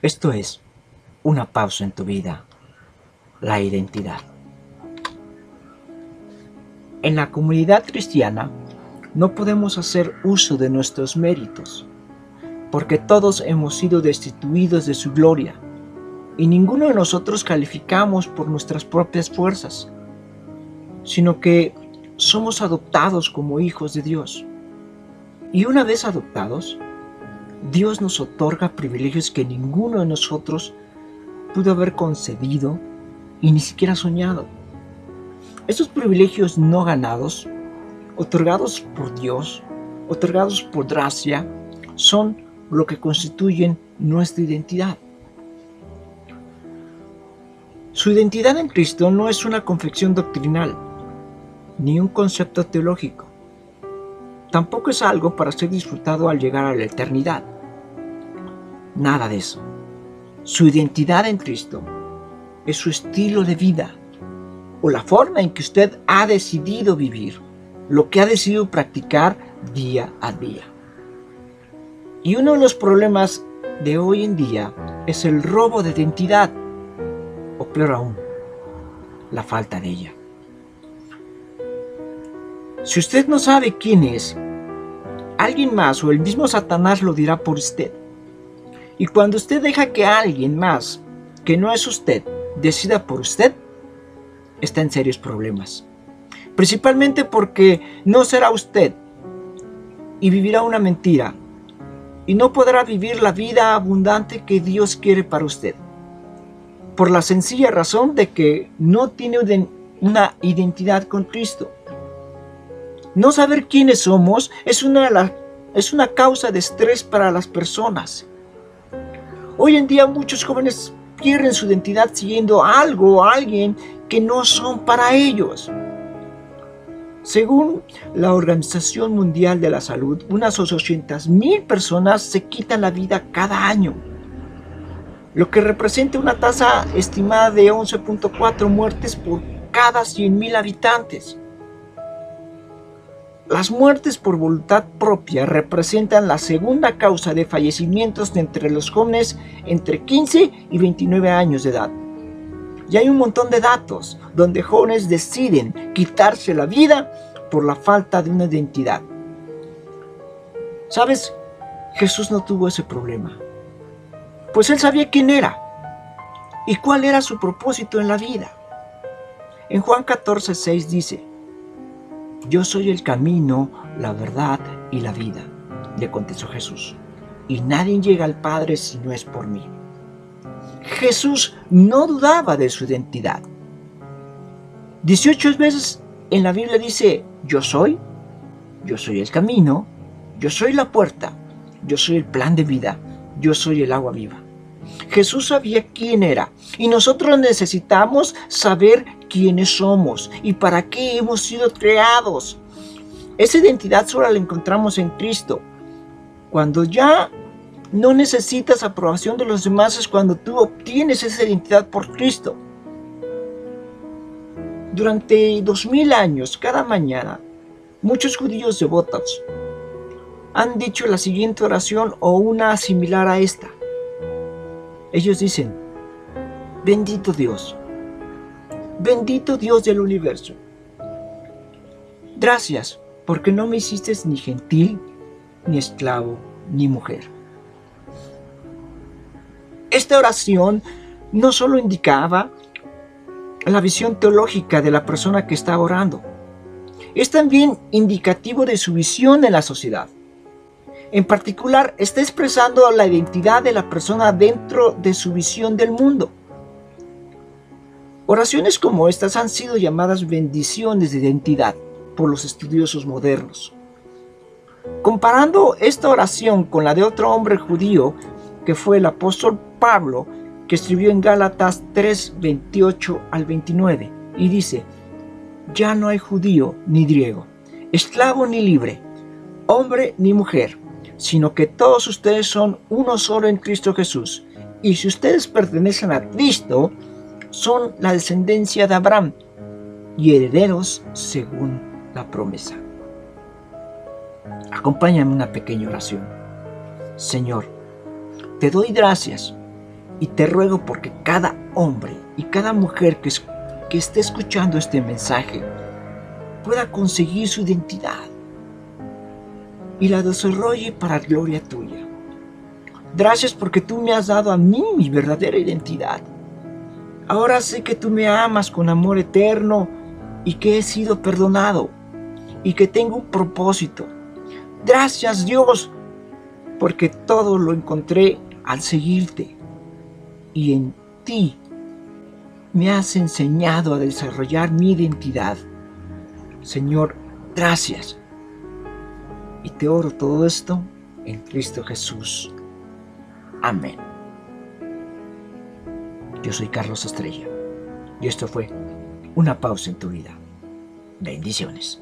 Esto es una pausa en tu vida, la identidad. En la comunidad cristiana no podemos hacer uso de nuestros méritos, porque todos hemos sido destituidos de su gloria y ninguno de nosotros calificamos por nuestras propias fuerzas, sino que somos adoptados como hijos de Dios. Y una vez adoptados, Dios nos otorga privilegios que ninguno de nosotros pudo haber concedido y ni siquiera soñado. Estos privilegios no ganados, otorgados por Dios, otorgados por gracia, son lo que constituyen nuestra identidad. Su identidad en Cristo no es una confección doctrinal, ni un concepto teológico. Tampoco es algo para ser disfrutado al llegar a la eternidad. Nada de eso. Su identidad en Cristo es su estilo de vida o la forma en que usted ha decidido vivir, lo que ha decidido practicar día a día. Y uno de los problemas de hoy en día es el robo de identidad o peor aún, la falta de ella. Si usted no sabe quién es, alguien más o el mismo Satanás lo dirá por usted. Y cuando usted deja que alguien más, que no es usted, decida por usted, está en serios problemas. Principalmente porque no será usted y vivirá una mentira y no podrá vivir la vida abundante que Dios quiere para usted por la sencilla razón de que no tiene una identidad con Cristo. No saber quiénes somos es una, es una causa de estrés para las personas. Hoy en día muchos jóvenes pierden su identidad siguiendo algo o alguien que no son para ellos. Según la Organización Mundial de la Salud, unas 800 mil personas se quitan la vida cada año lo que representa una tasa estimada de 11.4 muertes por cada 100.000 habitantes. Las muertes por voluntad propia representan la segunda causa de fallecimientos entre los jóvenes entre 15 y 29 años de edad. Y hay un montón de datos donde jóvenes deciden quitarse la vida por la falta de una identidad. ¿Sabes? Jesús no tuvo ese problema pues él sabía quién era y cuál era su propósito en la vida. En Juan 14, 6 dice, Yo soy el camino, la verdad y la vida, le contestó Jesús, y nadie llega al Padre si no es por mí. Jesús no dudaba de su identidad. 18 veces en la Biblia dice, yo soy, yo soy el camino, yo soy la puerta, yo soy el plan de vida, yo soy el agua viva. Jesús sabía quién era y nosotros necesitamos saber quiénes somos y para qué hemos sido creados. Esa identidad solo la encontramos en Cristo. Cuando ya no necesitas aprobación de los demás es cuando tú obtienes esa identidad por Cristo. Durante dos mil años, cada mañana, muchos judíos devotos han dicho la siguiente oración o una similar a esta. Ellos dicen, bendito Dios, bendito Dios del universo. Gracias porque no me hiciste ni gentil, ni esclavo, ni mujer. Esta oración no solo indicaba la visión teológica de la persona que está orando, es también indicativo de su visión en la sociedad. En particular, está expresando la identidad de la persona dentro de su visión del mundo. Oraciones como estas han sido llamadas bendiciones de identidad por los estudiosos modernos. Comparando esta oración con la de otro hombre judío, que fue el apóstol Pablo, que escribió en Gálatas 3, 28 al 29, y dice, ya no hay judío ni griego, esclavo ni libre, hombre ni mujer sino que todos ustedes son uno solo en Cristo Jesús. Y si ustedes pertenecen a Cristo, son la descendencia de Abraham y herederos según la promesa. Acompáñame una pequeña oración. Señor, te doy gracias Y te ruego porque cada hombre y cada mujer que, que esté escuchando este mensaje pueda conseguir su identidad y la desarrolle para gloria tuya. Gracias porque tú me has dado a mí mi verdadera identidad. Ahora sé que tú me amas con amor eterno y que he sido perdonado y que tengo un propósito. Gracias Dios porque todo lo encontré al seguirte y en ti me has enseñado a desarrollar mi identidad. Señor, gracias. Y te oro todo esto en Cristo Jesús. Amén. Yo soy Carlos Estrella y esto fue una pausa en tu vida. Bendiciones.